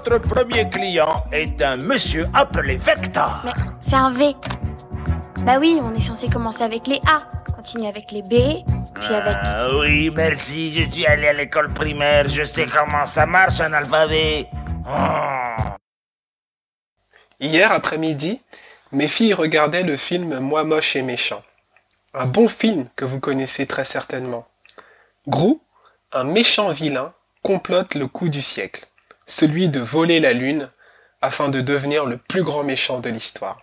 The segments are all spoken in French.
Notre premier client est un monsieur appelé Vector. Mais c'est un V. Bah oui, on est censé commencer avec les A, continuer avec les B, puis avec... Ah oui, merci, je suis allé à l'école primaire, je sais comment ça marche un alphabet. Oh. Hier après-midi, mes filles regardaient le film Moi moche et méchant. Un bon film que vous connaissez très certainement. Grou, un méchant vilain, complote le coup du siècle, celui de voler la lune afin de devenir le plus grand méchant de l'histoire.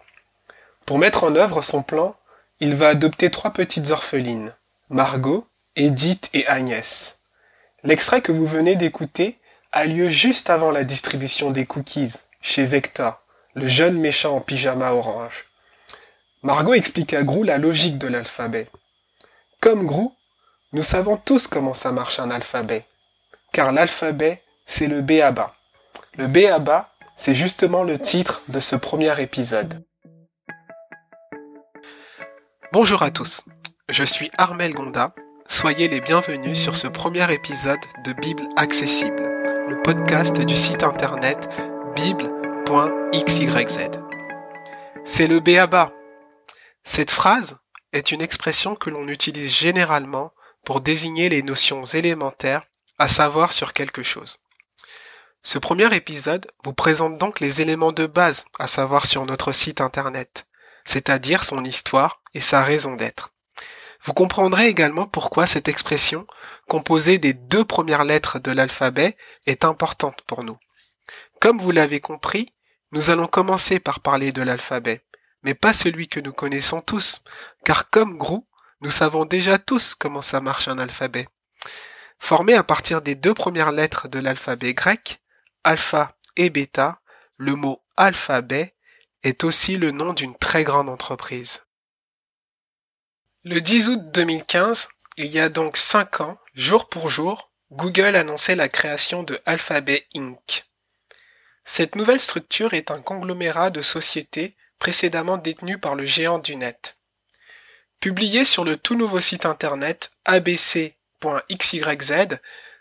Pour mettre en œuvre son plan, il va adopter trois petites orphelines, Margot, Edith et Agnès. L'extrait que vous venez d'écouter a lieu juste avant la distribution des cookies chez Vector, le jeune méchant en pyjama orange. Margot explique à Grou la logique de l'alphabet. Comme Grou, nous savons tous comment ça marche un alphabet. Car l'alphabet, c'est le B à bas. Le B à bas, c'est justement le titre de ce premier épisode. Bonjour à tous, je suis Armel Gonda. Soyez les bienvenus sur ce premier épisode de Bible Accessible, le podcast du site internet bible.xyz. C'est le B à bas. Cette phrase est une expression que l'on utilise généralement pour désigner les notions élémentaires à savoir sur quelque chose. Ce premier épisode vous présente donc les éléments de base à savoir sur notre site internet, c'est-à-dire son histoire et sa raison d'être. Vous comprendrez également pourquoi cette expression, composée des deux premières lettres de l'alphabet, est importante pour nous. Comme vous l'avez compris, nous allons commencer par parler de l'alphabet, mais pas celui que nous connaissons tous, car comme Grou, nous savons déjà tous comment ça marche un alphabet. Formé à partir des deux premières lettres de l'alphabet grec, alpha et bêta, le mot alphabet est aussi le nom d'une très grande entreprise. Le 10 août 2015, il y a donc 5 ans, jour pour jour, Google annonçait la création de Alphabet Inc. Cette nouvelle structure est un conglomérat de sociétés précédemment détenues par le géant du net. Publié sur le tout nouveau site internet abc.xyz,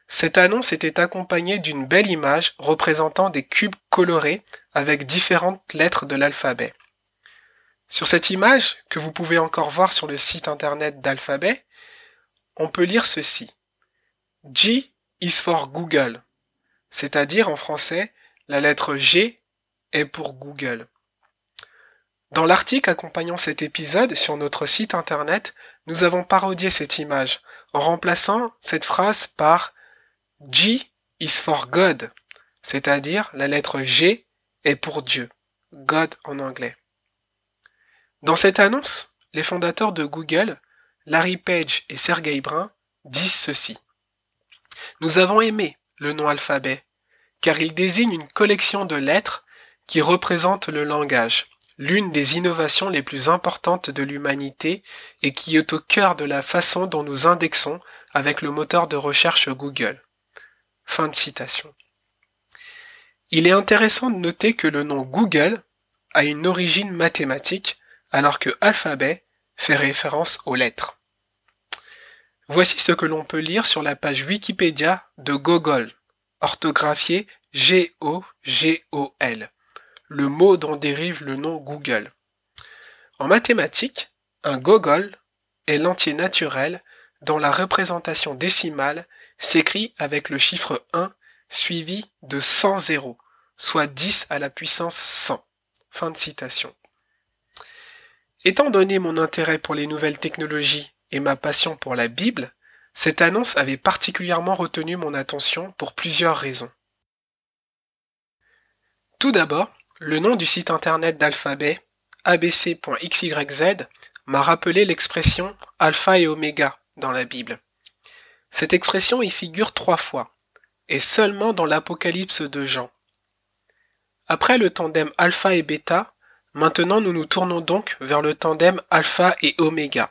cette annonce était accompagnée d'une belle image représentant des cubes colorés avec différentes lettres de l'alphabet. Sur cette image, que vous pouvez encore voir sur le site internet d'Alphabet, on peut lire ceci. G is for Google, c'est-à-dire en français, la lettre G est pour Google. Dans l'article accompagnant cet épisode sur notre site internet, nous avons parodié cette image en remplaçant cette phrase par G is for God, c'est-à-dire la lettre G est pour Dieu, God en anglais. Dans cette annonce, les fondateurs de Google, Larry Page et Sergey Brin, disent ceci. Nous avons aimé le nom alphabet, car il désigne une collection de lettres qui représentent le langage, l'une des innovations les plus importantes de l'humanité et qui est au cœur de la façon dont nous indexons avec le moteur de recherche Google. Fin de citation. Il est intéressant de noter que le nom Google a une origine mathématique alors que alphabet fait référence aux lettres. Voici ce que l'on peut lire sur la page Wikipédia de Gogol, orthographié G-O-G-O-L, le mot dont dérive le nom Google. En mathématiques, un gogol est l'entier naturel dont la représentation décimale s'écrit avec le chiffre 1 suivi de 100 zéros, soit 10 à la puissance 100. Fin de citation. Étant donné mon intérêt pour les nouvelles technologies et ma passion pour la Bible, cette annonce avait particulièrement retenu mon attention pour plusieurs raisons. Tout d'abord, le nom du site internet d'Alphabet, abc.xyz, m'a rappelé l'expression alpha et oméga dans la Bible. Cette expression y figure trois fois, et seulement dans l'Apocalypse de Jean. Après le tandem alpha et bêta, maintenant nous nous tournons donc vers le tandem alpha et oméga,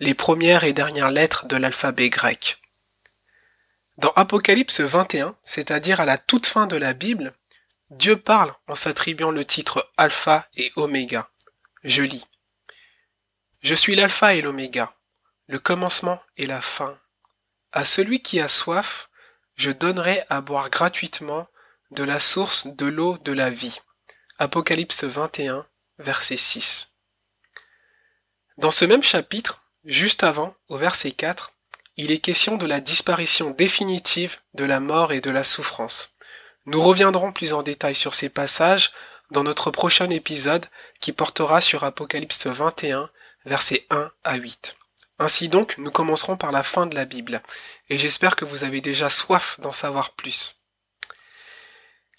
les premières et dernières lettres de l'alphabet grec. Dans Apocalypse 21, c'est-à-dire à la toute fin de la Bible, Dieu parle en s'attribuant le titre Alpha et Oméga. Je lis. Je suis l'Alpha et l'Oméga, le commencement et la fin. À celui qui a soif, je donnerai à boire gratuitement de la source de l'eau de la vie. Apocalypse 21, verset 6. Dans ce même chapitre, juste avant, au verset 4, il est question de la disparition définitive de la mort et de la souffrance. Nous reviendrons plus en détail sur ces passages dans notre prochain épisode qui portera sur Apocalypse 21, versets 1 à 8. Ainsi donc, nous commencerons par la fin de la Bible, et j'espère que vous avez déjà soif d'en savoir plus.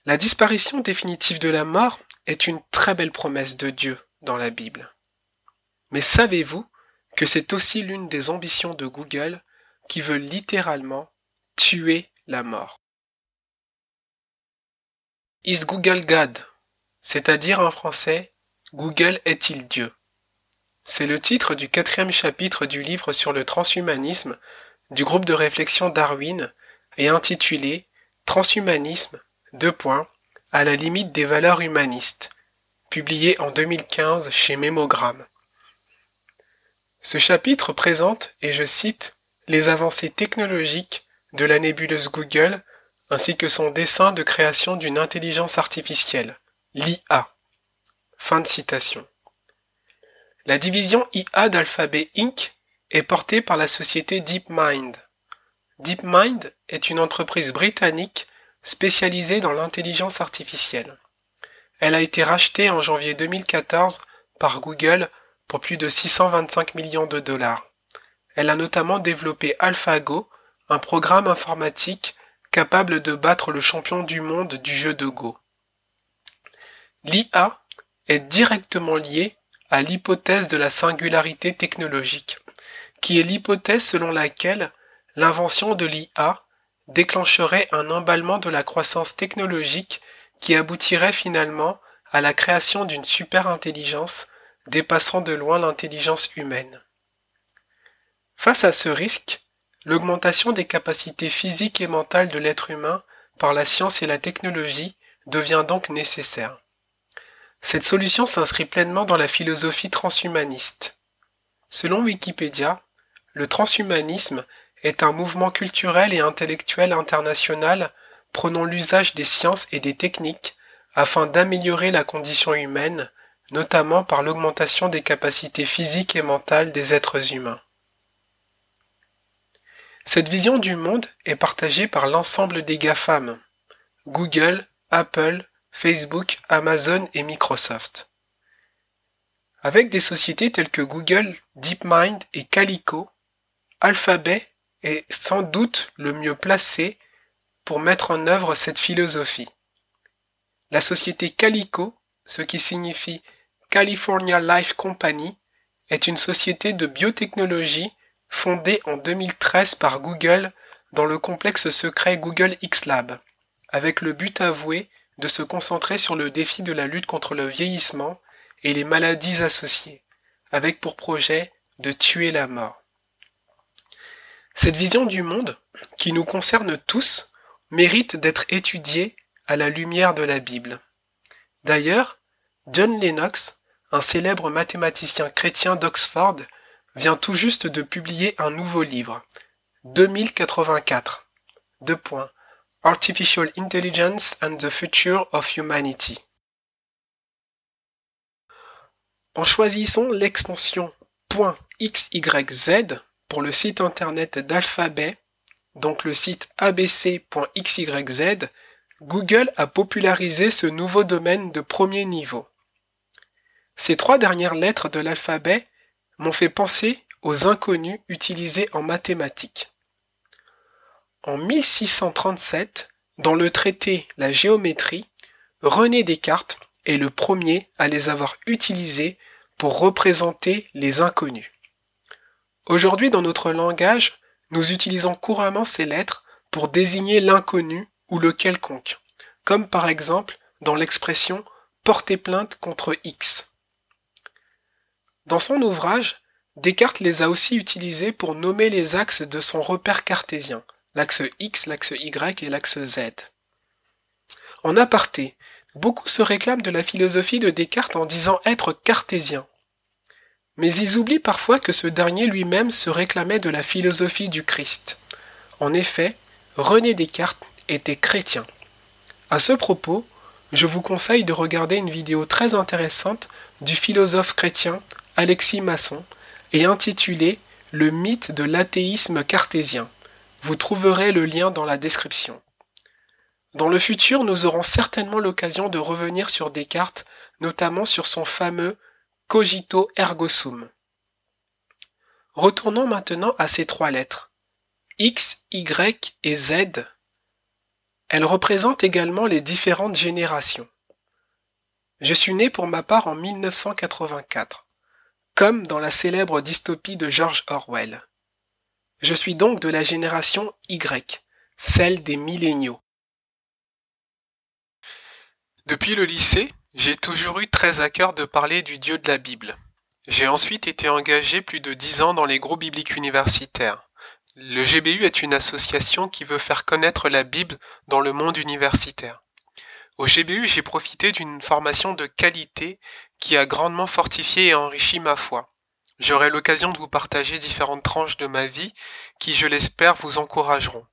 La disparition définitive de la mort est une très belle promesse de Dieu dans la Bible. Mais savez-vous que c'est aussi l'une des ambitions de Google qui veut littéralement tuer la mort? Is Google God? C'est-à-dire en français, Google est-il Dieu? C'est le titre du quatrième chapitre du livre sur le transhumanisme du groupe de réflexion Darwin et intitulé Transhumanisme, deux points, à la limite des valeurs humanistes, publié en 2015 chez Mémogramme. Ce chapitre présente, et je cite, les avancées technologiques de la nébuleuse Google ainsi que son dessin de création d'une intelligence artificielle, l'IA. Fin de citation. La division IA d'Alphabet Inc. est portée par la société DeepMind. DeepMind est une entreprise britannique spécialisée dans l'intelligence artificielle. Elle a été rachetée en janvier 2014 par Google pour plus de 625 millions de dollars. Elle a notamment développé AlphaGo, un programme informatique capable de battre le champion du monde du jeu de Go. L'IA est directement liée à l'hypothèse de la singularité technologique, qui est l'hypothèse selon laquelle l'invention de l'IA déclencherait un emballement de la croissance technologique qui aboutirait finalement à la création d'une super-intelligence dépassant de loin l'intelligence humaine. Face à ce risque, l'augmentation des capacités physiques et mentales de l'être humain par la science et la technologie devient donc nécessaire. Cette solution s'inscrit pleinement dans la philosophie transhumaniste. Selon Wikipédia, le transhumanisme est un mouvement culturel et intellectuel international prônant l'usage des sciences et des techniques afin d'améliorer la condition humaine, notamment par l'augmentation des capacités physiques et mentales des êtres humains. Cette vision du monde est partagée par l'ensemble des GAFAM, Google, Apple, Facebook, Amazon et Microsoft. Avec des sociétés telles que Google, DeepMind et Calico, Alphabet est sans doute le mieux placé pour mettre en œuvre cette philosophie. La société Calico, ce qui signifie California Life Company, est une société de biotechnologie fondée en 2013 par Google dans le complexe secret Google X Lab, avec le but avoué de se concentrer sur le défi de la lutte contre le vieillissement et les maladies associées, avec pour projet de tuer la mort. Cette vision du monde, qui nous concerne tous, mérite d'être étudiée à la lumière de la Bible. D'ailleurs, John Lennox, un célèbre mathématicien chrétien d'Oxford, vient tout juste de publier un nouveau livre, 2084. Deux points. Artificial Intelligence and the Future of Humanity. En choisissant l'extension .xyz pour le site internet d'Alphabet, donc le site abc.xyz, Google a popularisé ce nouveau domaine de premier niveau. Ces trois dernières lettres de l'alphabet m'ont fait penser aux inconnus utilisés en mathématiques. En 1637, dans le traité La géométrie, René Descartes est le premier à les avoir utilisés pour représenter les inconnus. Aujourd'hui, dans notre langage, nous utilisons couramment ces lettres pour désigner l'inconnu ou le quelconque, comme par exemple dans l'expression porter plainte contre X. Dans son ouvrage, Descartes les a aussi utilisés pour nommer les axes de son repère cartésien, l'axe X, l'axe Y et l'axe Z. En aparté, beaucoup se réclament de la philosophie de Descartes en disant être cartésien. Mais ils oublient parfois que ce dernier lui-même se réclamait de la philosophie du Christ. En effet, René Descartes était chrétien. À ce propos, je vous conseille de regarder une vidéo très intéressante du philosophe chrétien Alexis Masson et intitulée Le mythe de l'athéisme cartésien. Vous trouverez le lien dans la description. Dans le futur, nous aurons certainement l'occasion de revenir sur Descartes, notamment sur son fameux cogito ergo sum. Retournons maintenant à ces trois lettres. X, Y et Z. Elles représentent également les différentes générations. Je suis né pour ma part en 1984, comme dans la célèbre dystopie de George Orwell. Je suis donc de la génération Y, celle des milléniaux. Depuis le lycée, j'ai toujours eu très à cœur de parler du Dieu de la Bible. J'ai ensuite été engagé plus de dix ans dans les groupes bibliques universitaires. Le GBU est une association qui veut faire connaître la Bible dans le monde universitaire. Au GBU, j'ai profité d'une formation de qualité qui a grandement fortifié et enrichi ma foi. J'aurai l'occasion de vous partager différentes tranches de ma vie qui, je l'espère, vous encourageront.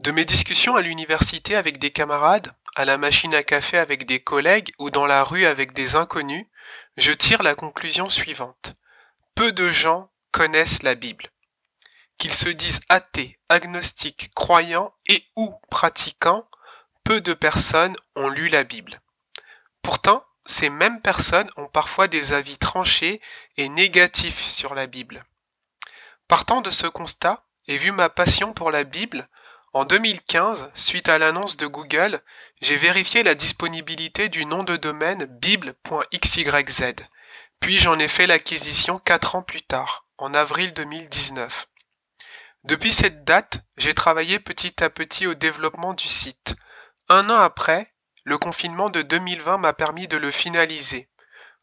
De mes discussions à l'université avec des camarades, à la machine à café avec des collègues ou dans la rue avec des inconnus, je tire la conclusion suivante. Peu de gens connaissent la Bible. Qu'ils se disent athées, agnostiques, croyants et ou pratiquants, peu de personnes ont lu la Bible. Pourtant, ces mêmes personnes ont parfois des avis tranchés et négatifs sur la Bible. Partant de ce constat, et vu ma passion pour la Bible, en 2015, suite à l'annonce de Google, j'ai vérifié la disponibilité du nom de domaine bible.xyz, puis j'en ai fait l'acquisition 4 ans plus tard, en avril 2019. Depuis cette date, j'ai travaillé petit à petit au développement du site. Un an après, le confinement de 2020 m'a permis de le finaliser.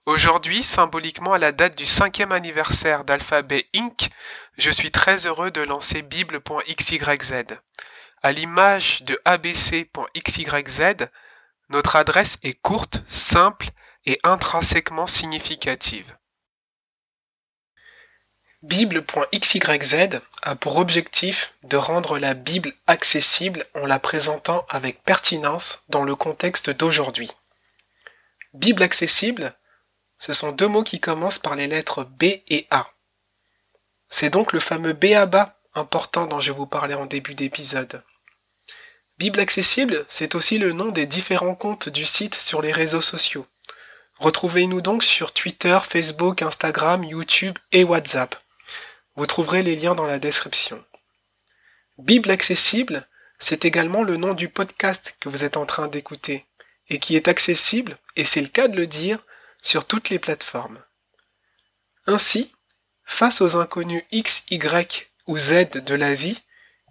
Aujourd'hui, symboliquement à la date du cinquième anniversaire d'Alphabet Inc., je suis très heureux de lancer bible.xyz. À l'image de abc.xyz, notre adresse est courte, simple et intrinsèquement significative. Bible.xyz a pour objectif de rendre la Bible accessible en la présentant avec pertinence dans le contexte d'aujourd'hui. Bible accessible, ce sont deux mots qui commencent par les lettres B et A. C'est donc le fameux B.A.B.A. important dont je vous parlais en début d'épisode. Bible accessible, c'est aussi le nom des différents comptes du site sur les réseaux sociaux. Retrouvez-nous donc sur Twitter, Facebook, Instagram, YouTube et WhatsApp. Vous trouverez les liens dans la description. Bible accessible, c'est également le nom du podcast que vous êtes en train d'écouter et qui est accessible, et c'est le cas de le dire, sur toutes les plateformes. Ainsi, face aux inconnus X, Y ou Z de la vie,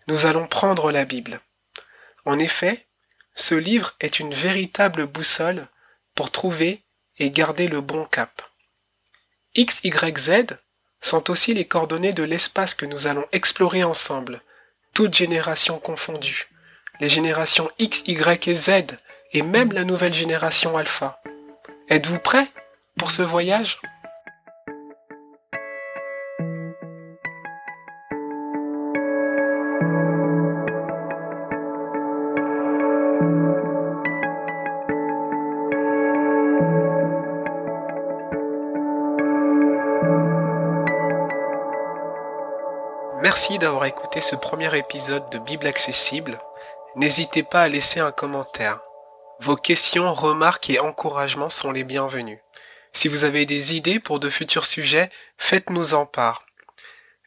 nous allons prendre la Bible. En effet, ce livre est une véritable boussole pour trouver et garder le bon cap. X, Y, Z sont aussi les coordonnées de l'espace que nous allons explorer ensemble, toutes générations confondues, les générations X, Y et Z, et même la nouvelle génération alpha. Êtes-vous prêts pour ce voyage? Merci d'avoir écouté ce premier épisode de Bible accessible. N'hésitez pas à laisser un commentaire. Vos questions, remarques et encouragements sont les bienvenus. Si vous avez des idées pour de futurs sujets, faites-nous en part.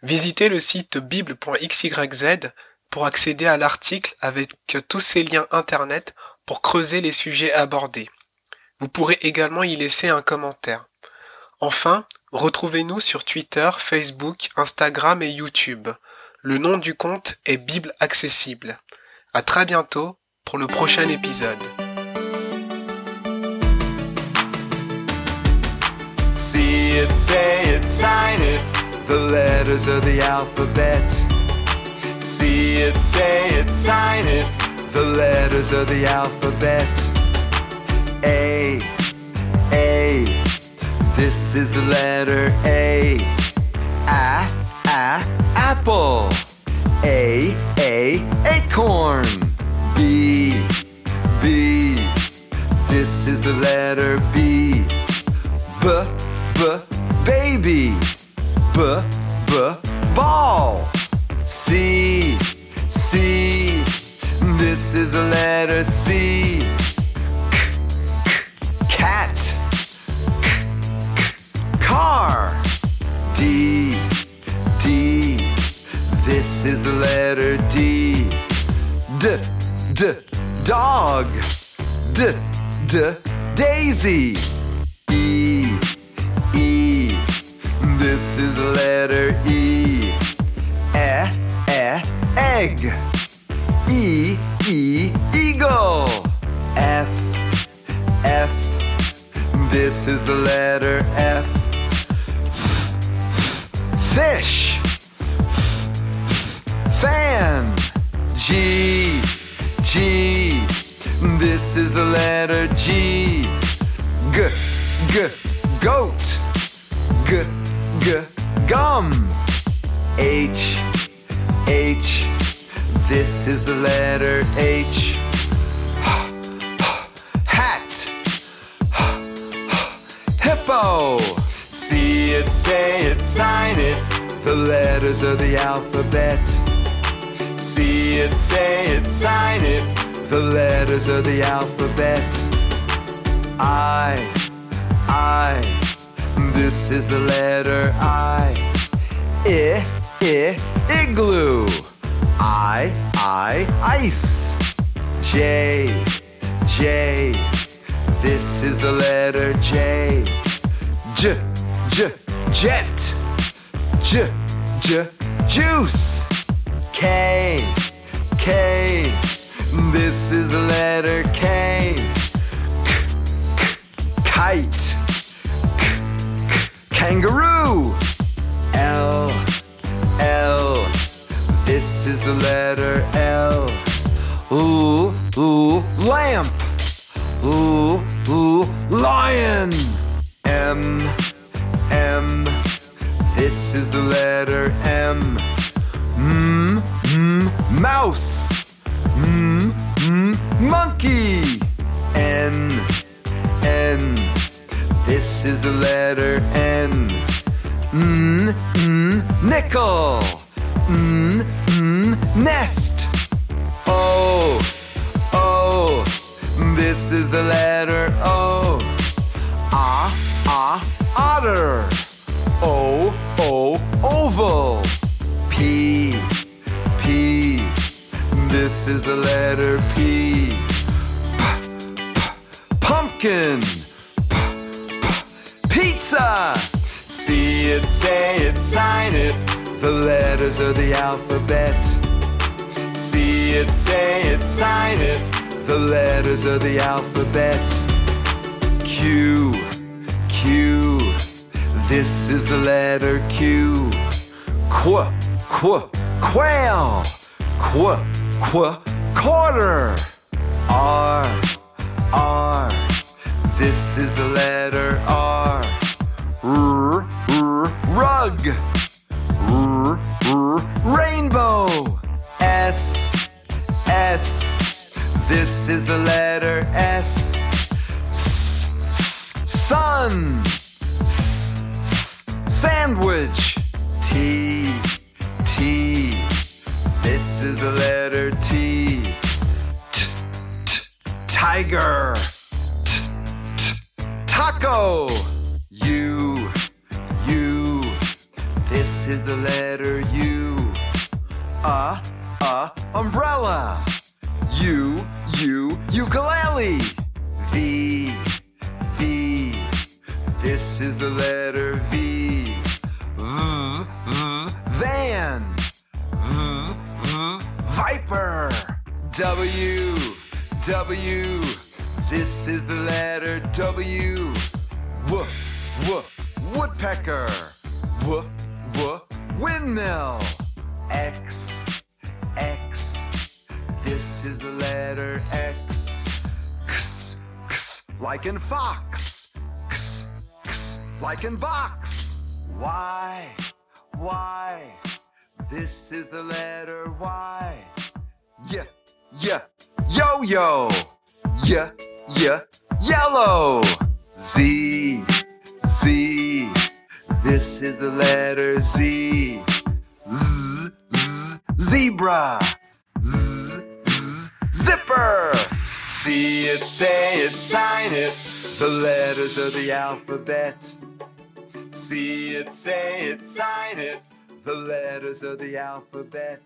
Visitez le site bible.xyz pour accéder à l'article avec tous ces liens internet pour creuser les sujets abordés. Vous pourrez également y laisser un commentaire. Enfin, retrouvez-nous sur Twitter, Facebook, Instagram et YouTube. Le nom du compte est Bible Accessible. À très bientôt pour le prochain épisode. See it, say it, sign it. The letters of the alphabet. See it, say it, sign it. The letters of the alphabet. A, A. This is the letter A. A, A, apple. A, A, acorn. B, B, this is the letter B. B, B, baby. B, B, ball. C, C. This is the letter C. K, k, cat. K, car. D. Is the letter D. D, D, dog. D, D, daisy. E, E. This is the letter E. E, E, egg. E, E, eagle. F, F. This is the letter F. Fish. G, G. This is the letter G. G, G, goat. G, G, gum. H, H. This is the letter H. Hat. Hippo. See it, say it, sign it. The letters of the alphabet. See it, say it, sign it. The letters of the alphabet. I, I. This is the letter I. I, I, igloo. I, I, ice. J, J. This is the letter J. J, J, jet. J, J, juice. K, K. This is the letter K. K, k, kite. K, kangaroo. L, L. This is the letter L. Ooh, ooh, lamp. Ooh, ooh, lion. M. Nickel. N, N, nest. O, O. This is the letter O. Ah, ah, otter. O, O, oval. P, P. This is the letter P. P, p, pumpkin. P, p, pizza. See it, say it, sign it. The letters of the alphabet. See it, say it, sign it. The letters of the alphabet. Q, Q. This is the letter Q. Qu, qu, quail. Qu, qu, quarter. R, R. This is the letter R. R, R, rug. Is the letter S. S, sun. Is the letter V. V, V, van. V, V, viper. W, W. This is the letter W. W, Box. Y, Y. This is the letter Y. Yeah, yeah, yo yo. Yeah, yeah, Yellow. Z, Z. This is the letter Z. Z, Z, zebra. Z, Z, zipper. See it, say it, sign it. The letters of the alphabet. See it, say it, sign it. The letters of the alphabet.